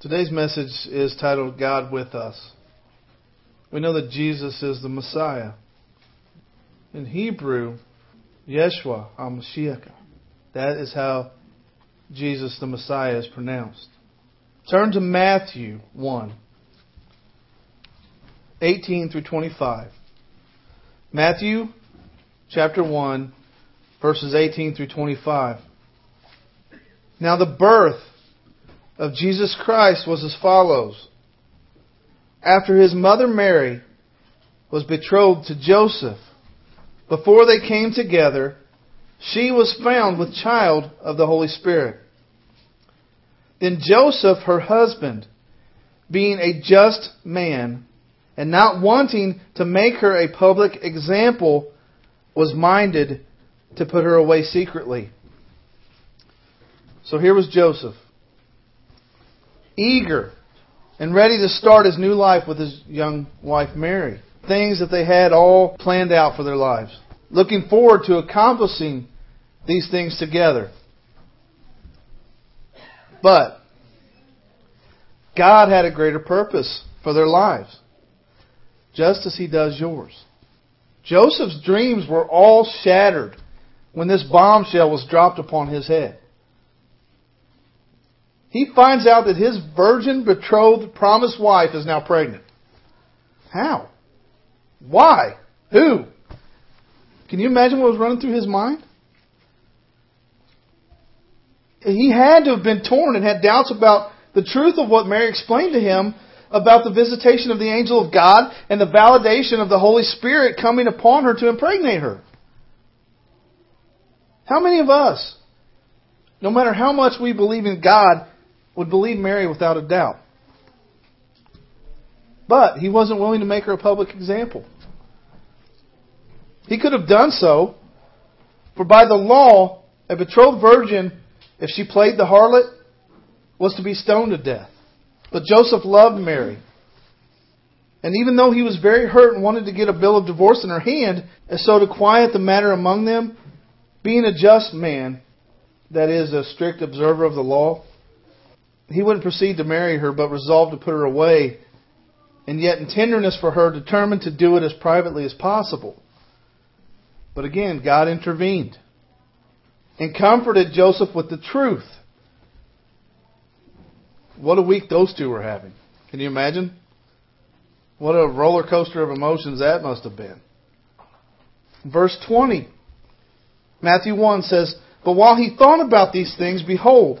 Today's message is titled God with Us. We know that Jesus is the Messiah. In Hebrew, Yeshua HaMashiach. That is how Jesus the Messiah is pronounced. Turn to Matthew 1, 18 through 25. Matthew chapter 1, verses 18 through 25. Now the birth of Jesus Christ was as follows. After his mother Mary was betrothed to Joseph, before they came together, she was found with child of the Holy Spirit. Then Joseph, her husband, being a just man, and not wanting to make her a public example, was minded to put her away secretly. So here was Joseph eager and ready to start his new life with his young wife Mary. Things that they had all planned out for their lives. Looking forward to accomplishing these things together. But God had a greater purpose for their lives, just as He does yours. Joseph's dreams were all shattered when this bombshell was dropped upon his head he finds out that his virgin, betrothed, promised wife is now pregnant. How? Why? Who? Can you imagine what was running through his mind? He had to have been torn and had doubts about the truth of what Mary explained to him about the visitation of the angel of God and the validation of the Holy Spirit coming upon her to impregnate her. How many of us, no matter how much we believe in God, would believe Mary without a doubt. But he wasn't willing to make her a public example. He could have done so, for by the law, a betrothed virgin, if she played the harlot, was to be stoned to death. But Joseph loved Mary. And even though he was very hurt and wanted to get a bill of divorce in her hand, as so to quiet the matter among them, being a just man, that is, a strict observer of the law, he wouldn't proceed to marry her, but resolved to put her away, and yet in tenderness for her, determined to do it as privately as possible. But again, God intervened and comforted Joseph with the truth. What a week those two were having. Can you imagine? What a roller coaster of emotions that must have been. Verse 20. Matthew 1 says, But while he thought about these things, behold,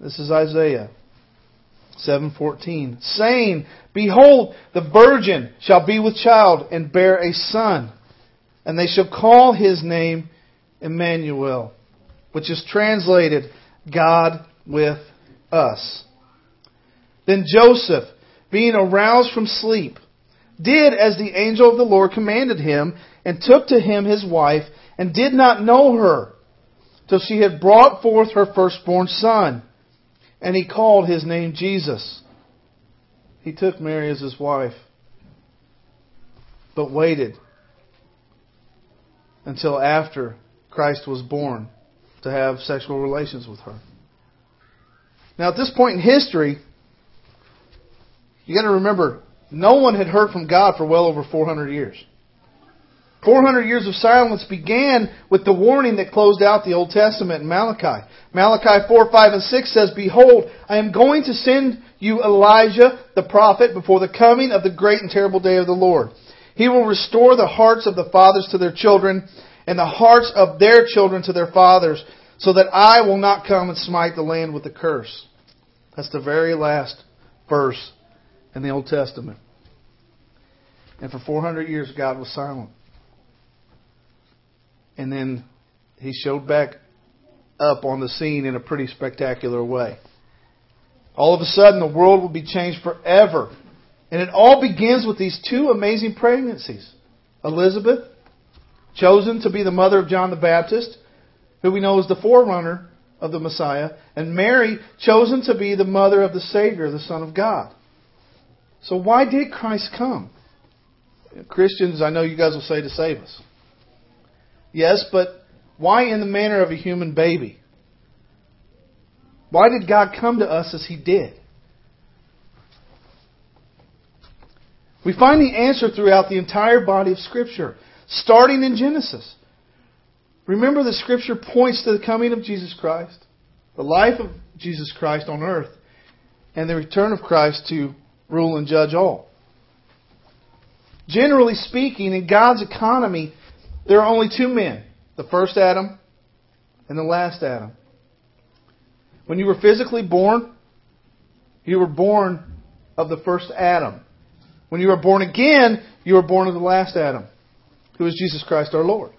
This is Isaiah 7:14, saying, "Behold, the virgin shall be with child and bear a son, and they shall call his name Emmanuel, which is translated God with us." Then Joseph, being aroused from sleep, did as the angel of the Lord commanded him, and took to him his wife, and did not know her till she had brought forth her firstborn son and he called his name Jesus. He took Mary as his wife, but waited until after Christ was born to have sexual relations with her. Now, at this point in history, you got to remember, no one had heard from God for well over 400 years. 400 years of silence began with the warning that closed out the Old Testament in Malachi. Malachi 4, 5, and 6 says, Behold, I am going to send you Elijah the prophet before the coming of the great and terrible day of the Lord. He will restore the hearts of the fathers to their children, and the hearts of their children to their fathers, so that I will not come and smite the land with a curse. That's the very last verse in the Old Testament. And for 400 years, God was silent. And then he showed back up on the scene in a pretty spectacular way. All of a sudden, the world will be changed forever. And it all begins with these two amazing pregnancies. Elizabeth, chosen to be the mother of John the Baptist, who we know is the forerunner of the Messiah, and Mary, chosen to be the mother of the Savior, the Son of God. So why did Christ come? Christians, I know you guys will say to save us. Yes, but why in the manner of a human baby? Why did God come to us as He did? We find the answer throughout the entire body of Scripture, starting in Genesis. Remember, the Scripture points to the coming of Jesus Christ, the life of Jesus Christ on earth, and the return of Christ to rule and judge all. Generally speaking, in God's economy, there are only two men the first Adam and the last Adam. When you were physically born, you were born of the first Adam. When you were born again, you were born of the last Adam, who is Jesus Christ our Lord.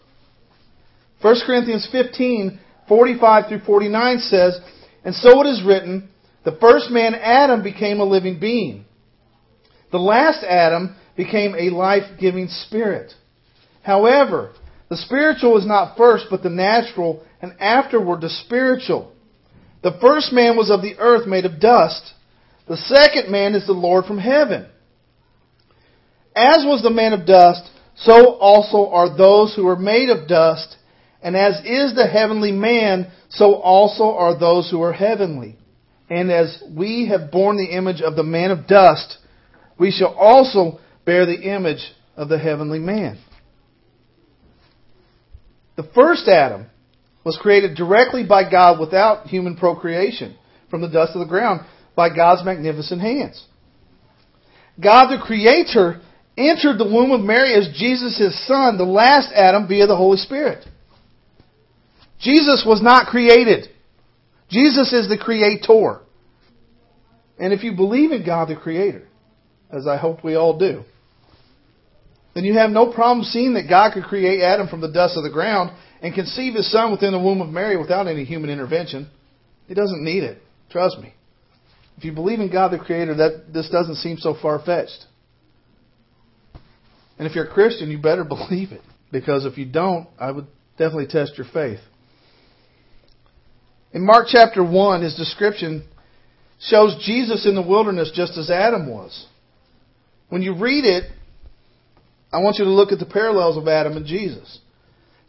1 Corinthians 15, 45 through 49 says, And so it is written, the first man, Adam, became a living being. The last Adam became a life giving spirit. However, the spiritual is not first, but the natural, and afterward the spiritual. The first man was of the earth, made of dust. The second man is the Lord from heaven. As was the man of dust, so also are those who are made of dust. And as is the heavenly man, so also are those who are heavenly. And as we have borne the image of the man of dust, we shall also bear the image of the heavenly man. The first Adam was created directly by God without human procreation from the dust of the ground by God's magnificent hands. God the Creator entered the womb of Mary as Jesus, his son, the last Adam, via the Holy Spirit. Jesus was not created. Jesus is the creator. And if you believe in God the Creator, as I hope we all do, then you have no problem seeing that God could create Adam from the dust of the ground and conceive his son within the womb of Mary without any human intervention. He doesn't need it. Trust me. If you believe in God the Creator, that this doesn't seem so far fetched. And if you're a Christian, you better believe it. Because if you don't, I would definitely test your faith. In Mark chapter 1, his description shows Jesus in the wilderness just as Adam was. When you read it, I want you to look at the parallels of Adam and Jesus.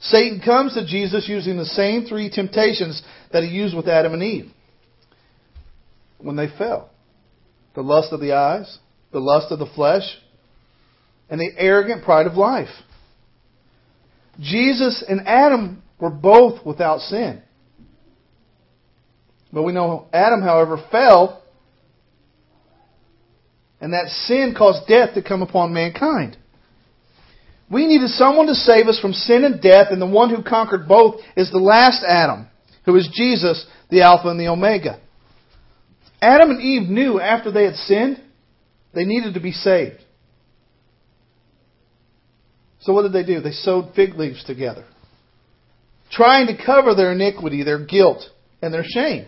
Satan comes to Jesus using the same three temptations that he used with Adam and Eve when they fell the lust of the eyes, the lust of the flesh, and the arrogant pride of life. Jesus and Adam were both without sin. But we know Adam, however, fell, and that sin caused death to come upon mankind. We needed someone to save us from sin and death, and the one who conquered both is the last Adam, who is Jesus, the Alpha and the Omega. Adam and Eve knew after they had sinned, they needed to be saved. So what did they do? They sewed fig leaves together, trying to cover their iniquity, their guilt, and their shame.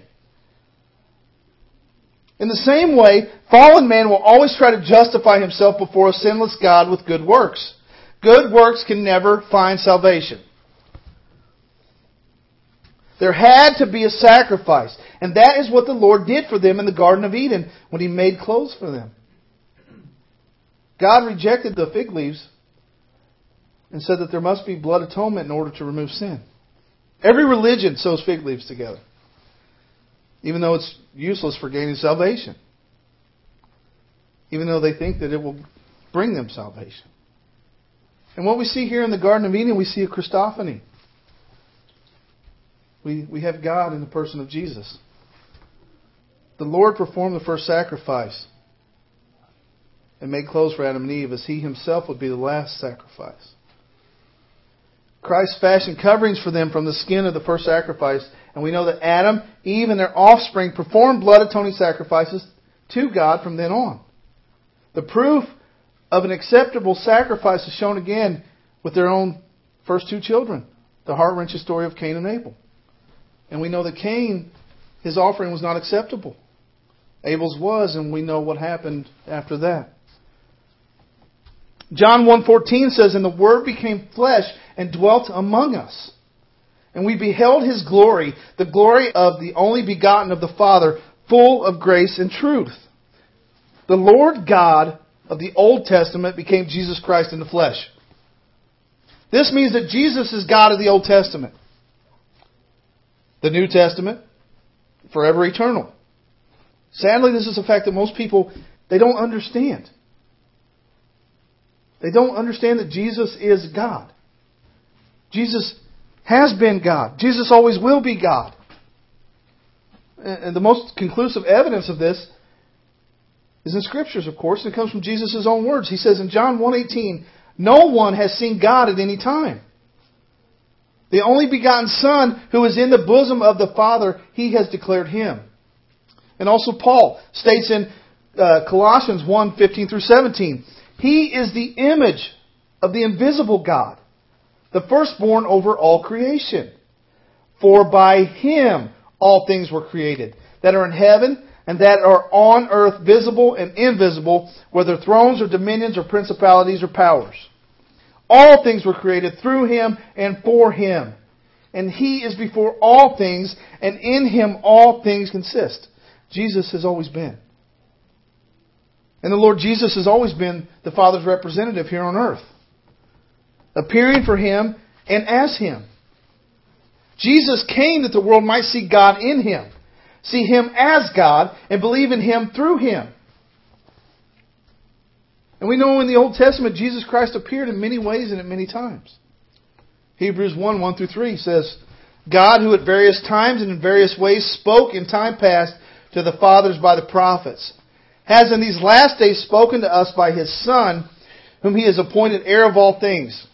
In the same way, fallen man will always try to justify himself before a sinless God with good works. Good works can never find salvation. There had to be a sacrifice. And that is what the Lord did for them in the Garden of Eden when He made clothes for them. God rejected the fig leaves and said that there must be blood atonement in order to remove sin. Every religion sews fig leaves together, even though it's useless for gaining salvation, even though they think that it will bring them salvation. And what we see here in the Garden of Eden, we see a Christophany. We, we have God in the person of Jesus. The Lord performed the first sacrifice and made clothes for Adam and Eve as he himself would be the last sacrifice. Christ fashioned coverings for them from the skin of the first sacrifice, and we know that Adam, Eve, and their offspring performed blood atoning sacrifices to God from then on. The proof of an acceptable sacrifice is shown again with their own first two children. The heart wrenching story of Cain and Abel. And we know that Cain, his offering was not acceptable. Abel's was, and we know what happened after that. John 1:14 says, "And the word became flesh and dwelt among us. And we beheld his glory, the glory of the only begotten of the Father, full of grace and truth." The Lord God of the Old Testament became Jesus Christ in the flesh. This means that Jesus is God of the Old Testament. The New Testament, forever eternal. Sadly, this is a fact that most people they don't understand. They don't understand that Jesus is God. Jesus has been God. Jesus always will be God. And the most conclusive evidence of this is in scriptures, of course, and it comes from Jesus' own words. He says in John 1:18, "No one has seen God at any time. The only begotten Son who is in the bosom of the Father, he has declared him." And also Paul states in uh, Colossians 1:15 through 17, "He is the image of the invisible God, the firstborn over all creation. For by him all things were created, that are in heaven and that are on earth, visible and invisible, whether thrones or dominions or principalities or powers. All things were created through him and for him. And he is before all things, and in him all things consist. Jesus has always been. And the Lord Jesus has always been the Father's representative here on earth, appearing for him and as him. Jesus came that the world might see God in him see Him as God, and believe in Him through Him. And we know in the Old Testament, Jesus Christ appeared in many ways and at many times. Hebrews 1 1 through 3 says, God, who at various times and in various ways spoke in time past to the fathers by the prophets, has in these last days spoken to us by His Son, whom He has appointed heir of all things,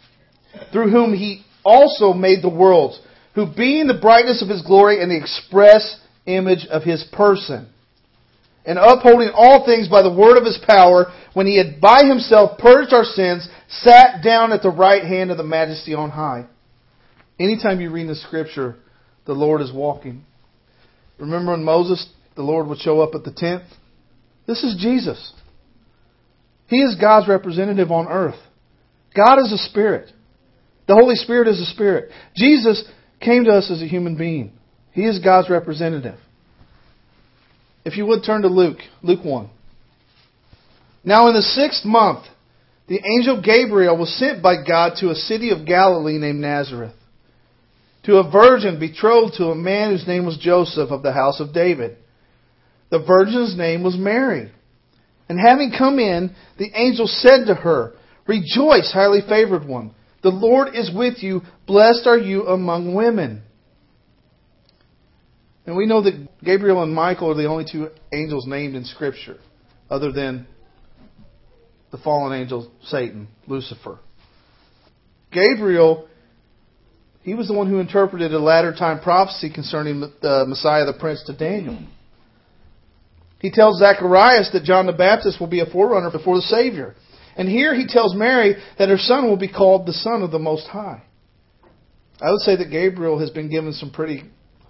through whom He also made the worlds, who being the brightness of His glory and the express image of his person. And upholding all things by the word of his power, when he had by himself purged our sins, sat down at the right hand of the majesty on high. Anytime you read the scripture, the Lord is walking. Remember when Moses, the Lord would show up at the tent? This is Jesus. He is God's representative on earth. God is a spirit. The Holy Spirit is a spirit. Jesus came to us as a human being. He is God's representative. If you would turn to Luke, Luke 1. Now, in the sixth month, the angel Gabriel was sent by God to a city of Galilee named Nazareth, to a virgin betrothed to a man whose name was Joseph of the house of David. The virgin's name was Mary. And having come in, the angel said to her, Rejoice, highly favored one. The Lord is with you. Blessed are you among women. And we know that Gabriel and Michael are the only two angels named in Scripture, other than the fallen angel Satan, Lucifer. Gabriel, he was the one who interpreted a latter time prophecy concerning the Messiah, the Prince, to Daniel. He tells Zacharias that John the Baptist will be a forerunner before the Savior. And here he tells Mary that her son will be called the Son of the Most High. I would say that Gabriel has been given some pretty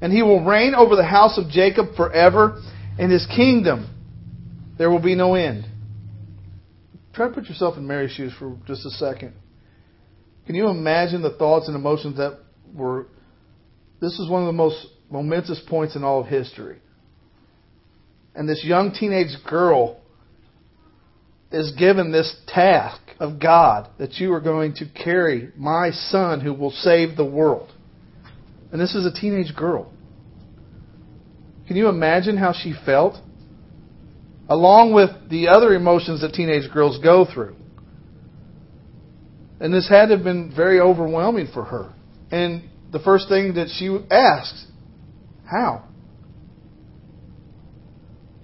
and he will reign over the house of Jacob forever, and his kingdom there will be no end. Try to put yourself in Mary's shoes for just a second. Can you imagine the thoughts and emotions that were. This is one of the most momentous points in all of history. And this young teenage girl is given this task of God that you are going to carry my son who will save the world. And this is a teenage girl. Can you imagine how she felt? Along with the other emotions that teenage girls go through. And this had to have been very overwhelming for her. And the first thing that she asked, how?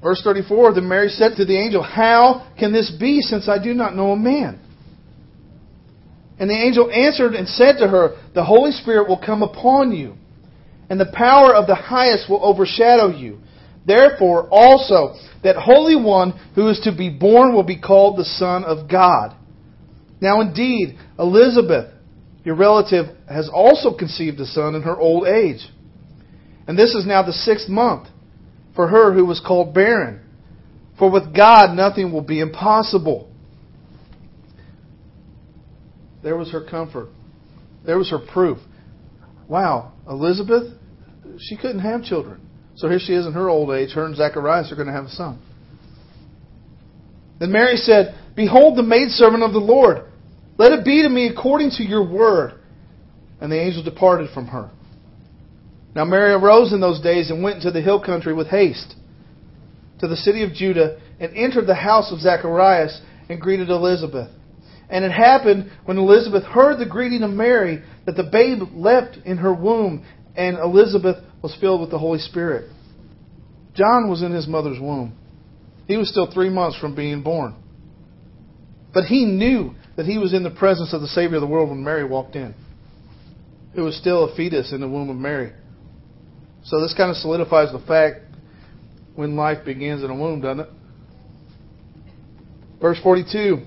Verse 34 Then Mary said to the angel, How can this be, since I do not know a man? And the angel answered and said to her, The Holy Spirit will come upon you, and the power of the highest will overshadow you. Therefore, also, that Holy One who is to be born will be called the Son of God. Now, indeed, Elizabeth, your relative, has also conceived a son in her old age. And this is now the sixth month for her who was called barren. For with God nothing will be impossible. There was her comfort. There was her proof. Wow, Elizabeth, she couldn't have children. So here she is in her old age. Her and Zacharias are going to have a son. Then Mary said, Behold the maidservant of the Lord. Let it be to me according to your word. And the angel departed from her. Now Mary arose in those days and went into the hill country with haste to the city of Judah and entered the house of Zacharias and greeted Elizabeth. And it happened when Elizabeth heard the greeting of Mary that the babe leapt in her womb and Elizabeth was filled with the Holy Spirit. John was in his mother's womb. He was still three months from being born. But he knew that he was in the presence of the Savior of the world when Mary walked in. It was still a fetus in the womb of Mary. So this kind of solidifies the fact when life begins in a womb, doesn't it? Verse 42.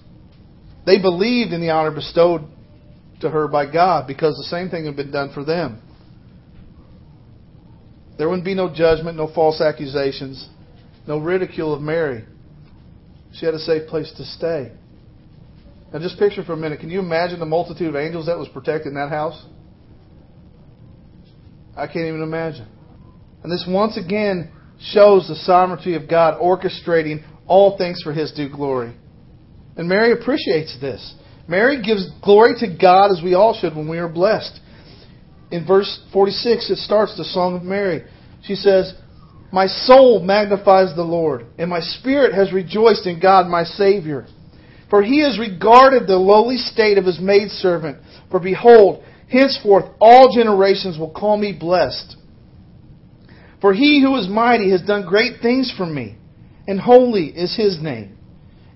They believed in the honor bestowed to her by God because the same thing had been done for them. There wouldn't be no judgment, no false accusations, no ridicule of Mary. She had a safe place to stay. Now, just picture for a minute. Can you imagine the multitude of angels that was protecting that house? I can't even imagine. And this once again shows the sovereignty of God orchestrating all things for His due glory. And Mary appreciates this. Mary gives glory to God as we all should when we are blessed. In verse 46, it starts the Song of Mary. She says, My soul magnifies the Lord, and my spirit has rejoiced in God my Savior. For he has regarded the lowly state of his maidservant. For behold, henceforth all generations will call me blessed. For he who is mighty has done great things for me, and holy is his name.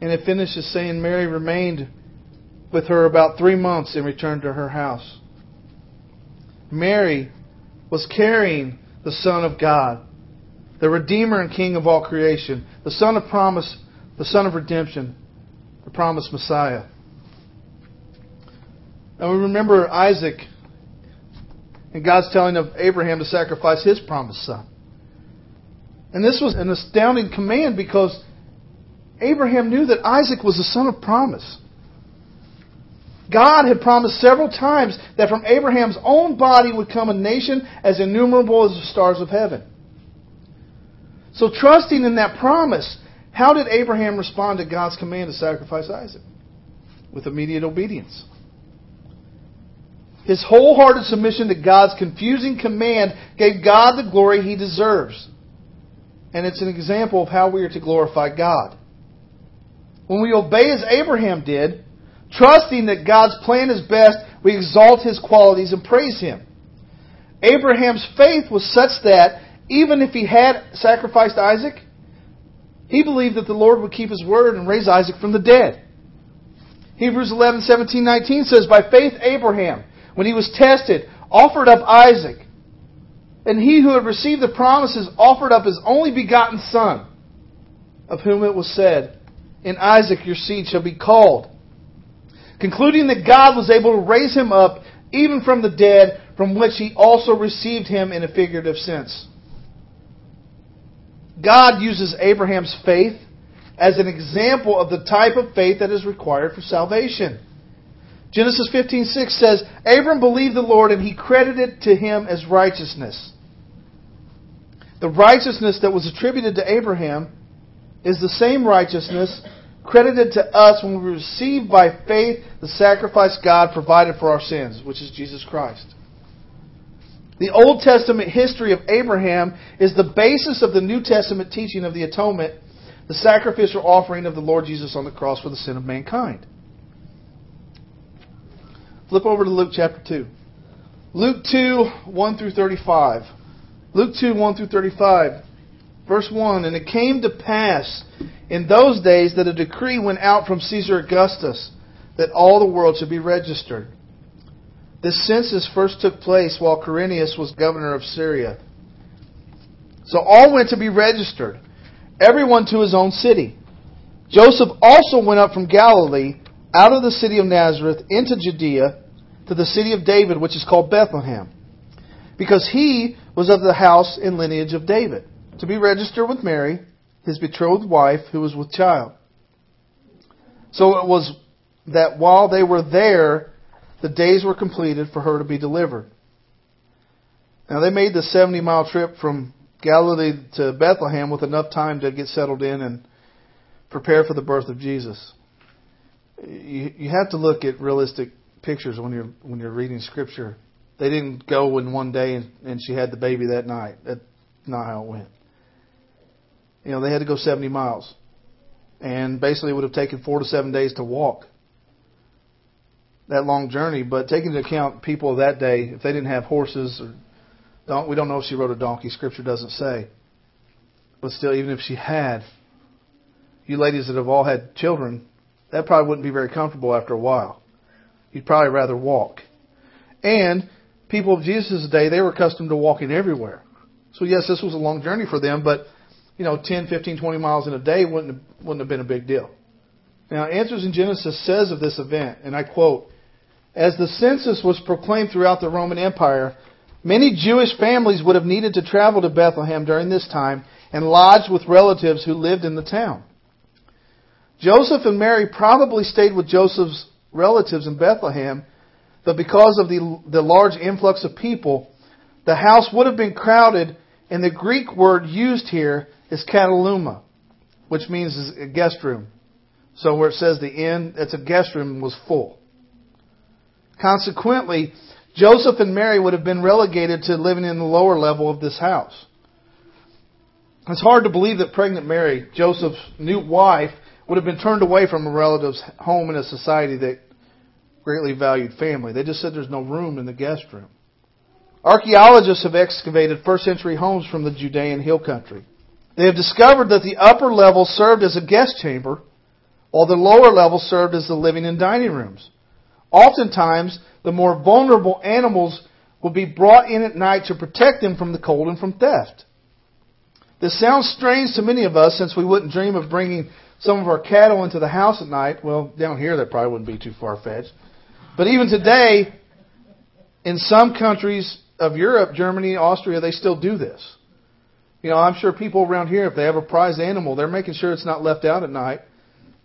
And it finishes saying Mary remained with her about three months and returned to her house. Mary was carrying the Son of God, the Redeemer and King of all creation, the Son of promise, the Son of redemption, the promised Messiah. And we remember Isaac and God's telling of Abraham to sacrifice his promised son. And this was an astounding command because Abraham knew that Isaac was the son of promise. God had promised several times that from Abraham's own body would come a nation as innumerable as the stars of heaven. So, trusting in that promise, how did Abraham respond to God's command to sacrifice Isaac? With immediate obedience. His wholehearted submission to God's confusing command gave God the glory he deserves and it's an example of how we are to glorify God. When we obey as Abraham did, trusting that God's plan is best, we exalt his qualities and praise him. Abraham's faith was such that even if he had sacrificed Isaac, he believed that the Lord would keep his word and raise Isaac from the dead. Hebrews 11, 17, 19 says, By faith Abraham, when he was tested, offered up Isaac. And he who had received the promises offered up his only begotten Son, of whom it was said, in Isaac your seed shall be called. Concluding that God was able to raise him up even from the dead, from which he also received him in a figurative sense. God uses Abraham's faith as an example of the type of faith that is required for salvation. Genesis 15:6 says, "Abram believed the Lord and he credited to him as righteousness." The righteousness that was attributed to Abraham is the same righteousness credited to us when we receive by faith the sacrifice God provided for our sins, which is Jesus Christ. The Old Testament history of Abraham is the basis of the New Testament teaching of the atonement, the sacrificial offering of the Lord Jesus on the cross for the sin of mankind. Flip over to Luke chapter 2. Luke 2, 1 through 35. Luke 2, 1 through 35. Verse 1 And it came to pass in those days that a decree went out from Caesar Augustus that all the world should be registered. This census first took place while Quirinius was governor of Syria. So all went to be registered, everyone to his own city. Joseph also went up from Galilee, out of the city of Nazareth, into Judea, to the city of David, which is called Bethlehem, because he was of the house and lineage of David, to be registered with Mary, his betrothed wife, who was with child. So it was that while they were there, the days were completed for her to be delivered. Now they made the 70 mile trip from Galilee to Bethlehem with enough time to get settled in and prepare for the birth of Jesus. You, you have to look at realistic pictures when you're when you're reading scripture. They didn't go in one day and, and she had the baby that night. That's not how it went. You know, they had to go 70 miles. And basically it would have taken four to seven days to walk that long journey. But taking into account people of that day, if they didn't have horses or don't, we don't know if she rode a donkey. Scripture doesn't say. But still, even if she had, you ladies that have all had children, that probably wouldn't be very comfortable after a while. You'd probably rather walk. And people of Jesus' day, they were accustomed to walking everywhere. So yes, this was a long journey for them, but you know, 10, 15, 20 miles in a day wouldn't have, wouldn't have been a big deal. Now, Answers in Genesis says of this event, and I quote, as the census was proclaimed throughout the Roman Empire, many Jewish families would have needed to travel to Bethlehem during this time and lodge with relatives who lived in the town. Joseph and Mary probably stayed with Joseph's relatives in Bethlehem, but because of the, the large influx of people, the house would have been crowded, and the Greek word used here is kataluma, which means a guest room. So where it says the inn, it's a guest room, was full. Consequently, Joseph and Mary would have been relegated to living in the lower level of this house. It's hard to believe that pregnant Mary, Joseph's new wife, would have been turned away from a relative's home in a society that greatly valued family. They just said there's no room in the guest room. Archaeologists have excavated first century homes from the Judean hill country. They have discovered that the upper level served as a guest chamber, while the lower level served as the living and dining rooms. Oftentimes, the more vulnerable animals would be brought in at night to protect them from the cold and from theft. This sounds strange to many of us since we wouldn't dream of bringing some of our cattle into the house at night. Well, down here that probably wouldn't be too far fetched. But even today, in some countries of Europe, Germany, Austria, they still do this. You know, I'm sure people around here, if they have a prized animal, they're making sure it's not left out at night.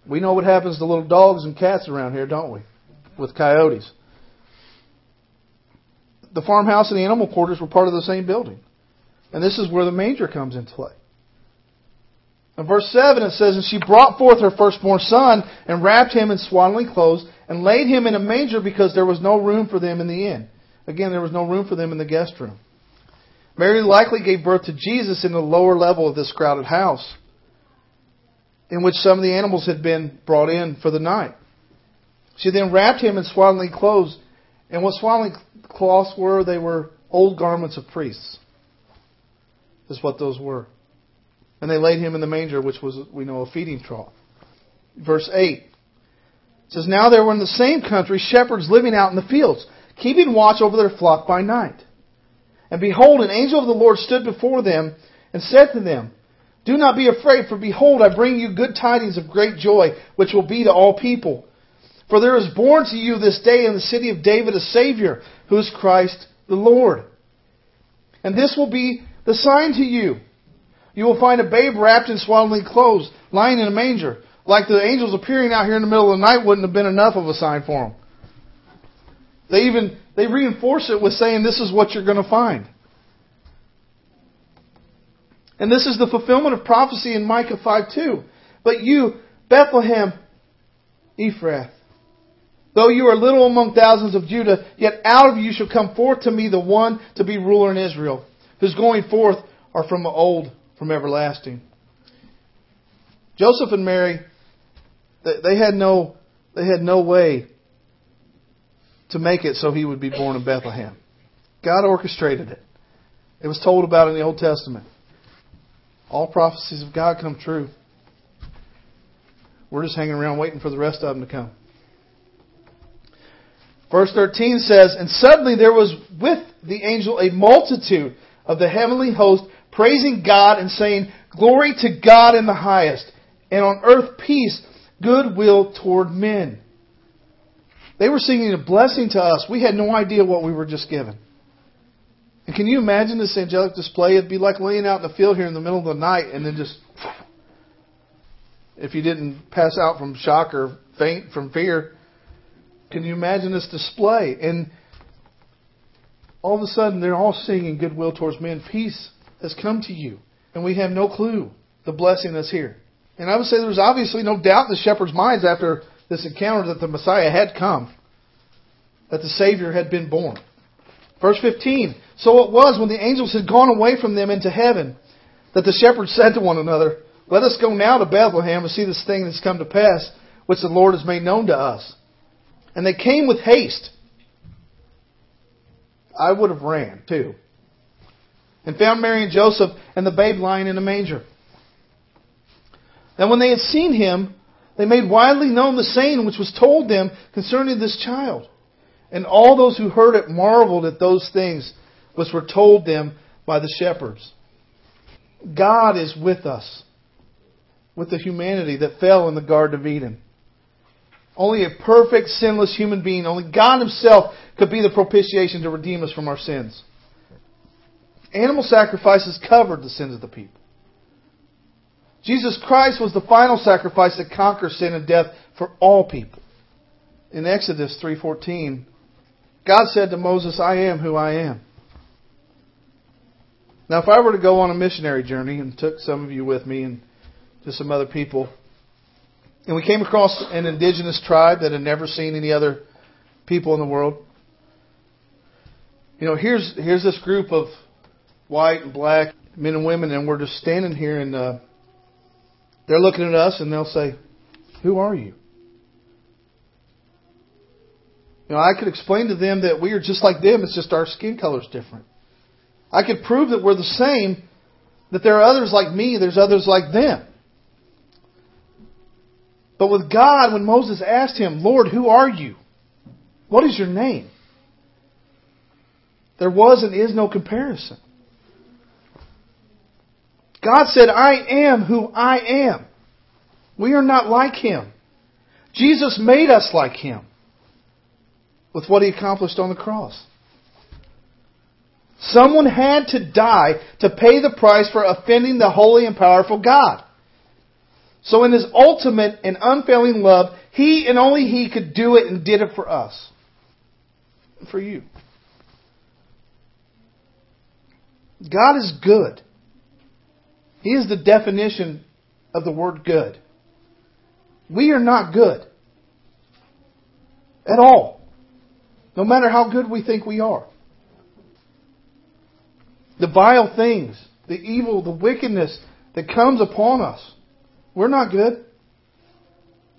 We know what happens to little dogs and cats around here, don't we? With coyotes. The farmhouse and the animal quarters were part of the same building. And this is where the manger comes into play. In verse 7 it says, And she brought forth her firstborn son, and wrapped him in swaddling clothes, and laid him in a manger because there was no room for them in the inn. Again, there was no room for them in the guest room. Mary likely gave birth to Jesus in the lower level of this crowded house, in which some of the animals had been brought in for the night. She then wrapped him in swaddling clothes, and what swaddling cloths were, they were old garments of priests. Is what those were. And they laid him in the manger, which was, we know, a feeding trough. Verse 8 says, Now there were in the same country shepherds living out in the fields, keeping watch over their flock by night. And behold, an angel of the Lord stood before them and said to them, Do not be afraid, for behold, I bring you good tidings of great joy, which will be to all people. For there is born to you this day in the city of David a Savior, who is Christ the Lord. And this will be the sign to you. You will find a babe wrapped in swaddling clothes, lying in a manger. Like the angels appearing out here in the middle of the night wouldn't have been enough of a sign for them. They even they reinforce it with saying this is what you're going to find. And this is the fulfillment of prophecy in Micah 5 2. But you, Bethlehem, Ephrath, though you are little among thousands of Judah, yet out of you shall come forth to me the one to be ruler in Israel, whose going forth are from old, from everlasting. Joseph and Mary, they had no, they had no way to make it so he would be born in Bethlehem. God orchestrated it. It was told about in the Old Testament. All prophecies of God come true. We're just hanging around waiting for the rest of them to come. Verse 13 says, And suddenly there was with the angel a multitude of the heavenly host praising God and saying, Glory to God in the highest, and on earth peace, goodwill toward men. They were singing a blessing to us. We had no idea what we were just given. And can you imagine this angelic display? It'd be like laying out in the field here in the middle of the night and then just, if you didn't pass out from shock or faint from fear, can you imagine this display? And all of a sudden, they're all singing goodwill towards men. Peace has come to you. And we have no clue the blessing that's here. And I would say there was obviously no doubt in the shepherds' minds after this encounter that the Messiah had come, that the Savior had been born. Verse 15 So it was when the angels had gone away from them into heaven that the shepherds said to one another, Let us go now to Bethlehem and see this thing that's come to pass, which the Lord has made known to us. And they came with haste. I would have ran too. And found Mary and Joseph and the babe lying in a manger. And when they had seen him, they made widely known the saying which was told them concerning this child. And all those who heard it marveled at those things which were told them by the shepherds. God is with us, with the humanity that fell in the Garden of Eden. Only a perfect, sinless human being, only God Himself could be the propitiation to redeem us from our sins. Animal sacrifices covered the sins of the people. Jesus Christ was the final sacrifice that conquers sin and death for all people. In Exodus 3:14, God said to Moses, "I am who I am." Now, if I were to go on a missionary journey and took some of you with me and to some other people, and we came across an indigenous tribe that had never seen any other people in the world, you know, here's here's this group of white and black men and women, and we're just standing here and uh, they're looking at us and they'll say, Who are you? You know, I could explain to them that we are just like them, it's just our skin color is different. I could prove that we're the same, that there are others like me, there's others like them. But with God, when Moses asked him, Lord, who are you? What is your name? There was and is no comparison. God said, I am who I am. We are not like Him. Jesus made us like Him with what He accomplished on the cross. Someone had to die to pay the price for offending the holy and powerful God. So in His ultimate and unfailing love, He and only He could do it and did it for us. For you. God is good. He is the definition of the word good. We are not good. At all. No matter how good we think we are. The vile things, the evil, the wickedness that comes upon us. We're not good.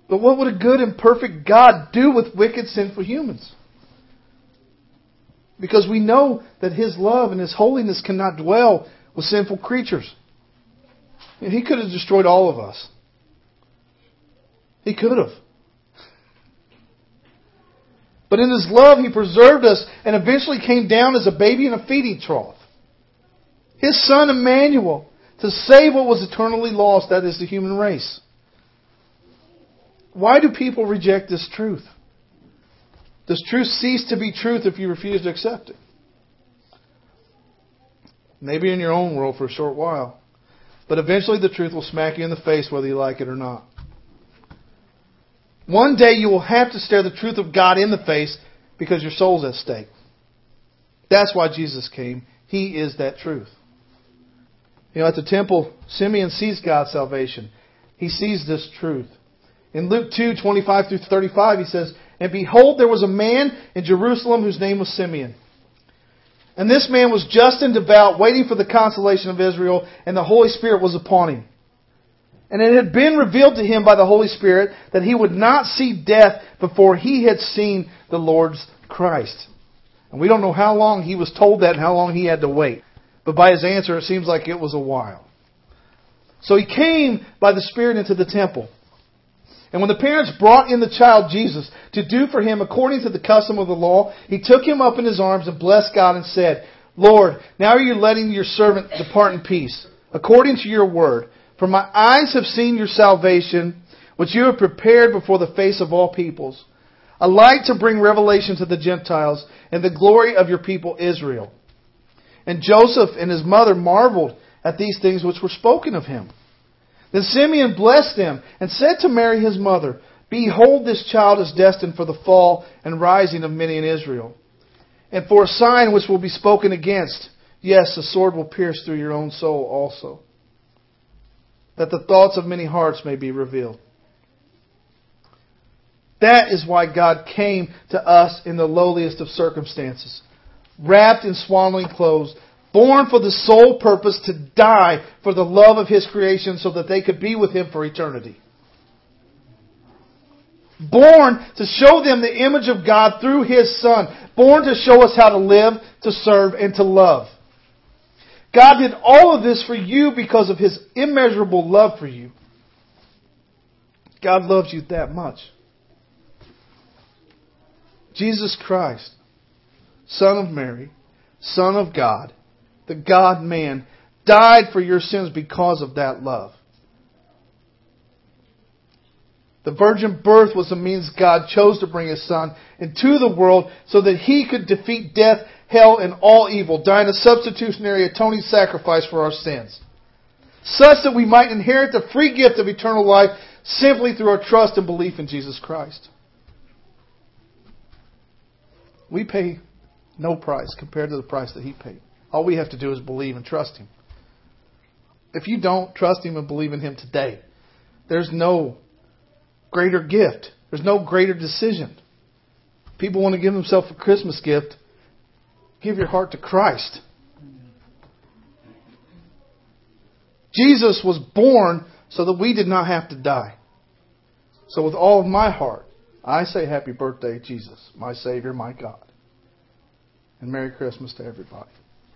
But what would a good and perfect God do with wicked, sinful humans? Because we know that His love and His holiness cannot dwell with sinful creatures. He could have destroyed all of us. He could have. But in His love, He preserved us and eventually came down as a baby in a feeding trough. His Son Emmanuel to save what was eternally lost, that is the human race. Why do people reject this truth? Does truth cease to be truth if you refuse to accept it? Maybe in your own world for a short while. But eventually the truth will smack you in the face whether you like it or not. One day you will have to stare the truth of God in the face because your soul's at stake. That's why Jesus came. He is that truth. You know, at the temple, Simeon sees God's salvation. He sees this truth. In Luke 2, 25 through 35, he says, And behold, there was a man in Jerusalem whose name was Simeon. And this man was just and devout, waiting for the consolation of Israel, and the Holy Spirit was upon him. And it had been revealed to him by the Holy Spirit that he would not see death before he had seen the Lord's Christ. And we don't know how long he was told that and how long he had to wait. But by his answer, it seems like it was a while. So he came by the Spirit into the temple. And when the parents brought in the child Jesus to do for him according to the custom of the law, he took him up in his arms and blessed God and said, Lord, now are you letting your servant depart in peace, according to your word. For my eyes have seen your salvation, which you have prepared before the face of all peoples, a light to bring revelation to the Gentiles and the glory of your people Israel. And Joseph and his mother marveled at these things which were spoken of him. Then Simeon blessed them and said to Mary his mother, Behold, this child is destined for the fall and rising of many in Israel, and for a sign which will be spoken against. Yes, a sword will pierce through your own soul also, that the thoughts of many hearts may be revealed. That is why God came to us in the lowliest of circumstances, wrapped in swaddling clothes, born for the sole purpose to die for the love of His creation so that they could be with Him for eternity. Born to show them the image of God through His Son. Born to show us how to live, to serve, and to love. God did all of this for you because of His immeasurable love for you. God loves you that much. Jesus Christ, Son of Mary, Son of God, the God man, died for your sins because of that love. The virgin birth was the means God chose to bring His Son into the world so that He could defeat death, hell, and all evil, dying a substitutionary atoning sacrifice for our sins. Such that we might inherit the free gift of eternal life simply through our trust and belief in Jesus Christ. We pay no price compared to the price that He paid. All we have to do is believe and trust Him. If you don't trust Him and believe in Him today, there's no greater gift. There's no greater decision. People want to give themselves a Christmas gift. Give your heart to Christ. Jesus was born so that we did not have to die. So, with all of my heart, I say happy birthday, Jesus, my Savior, my God. And Merry Christmas to everybody.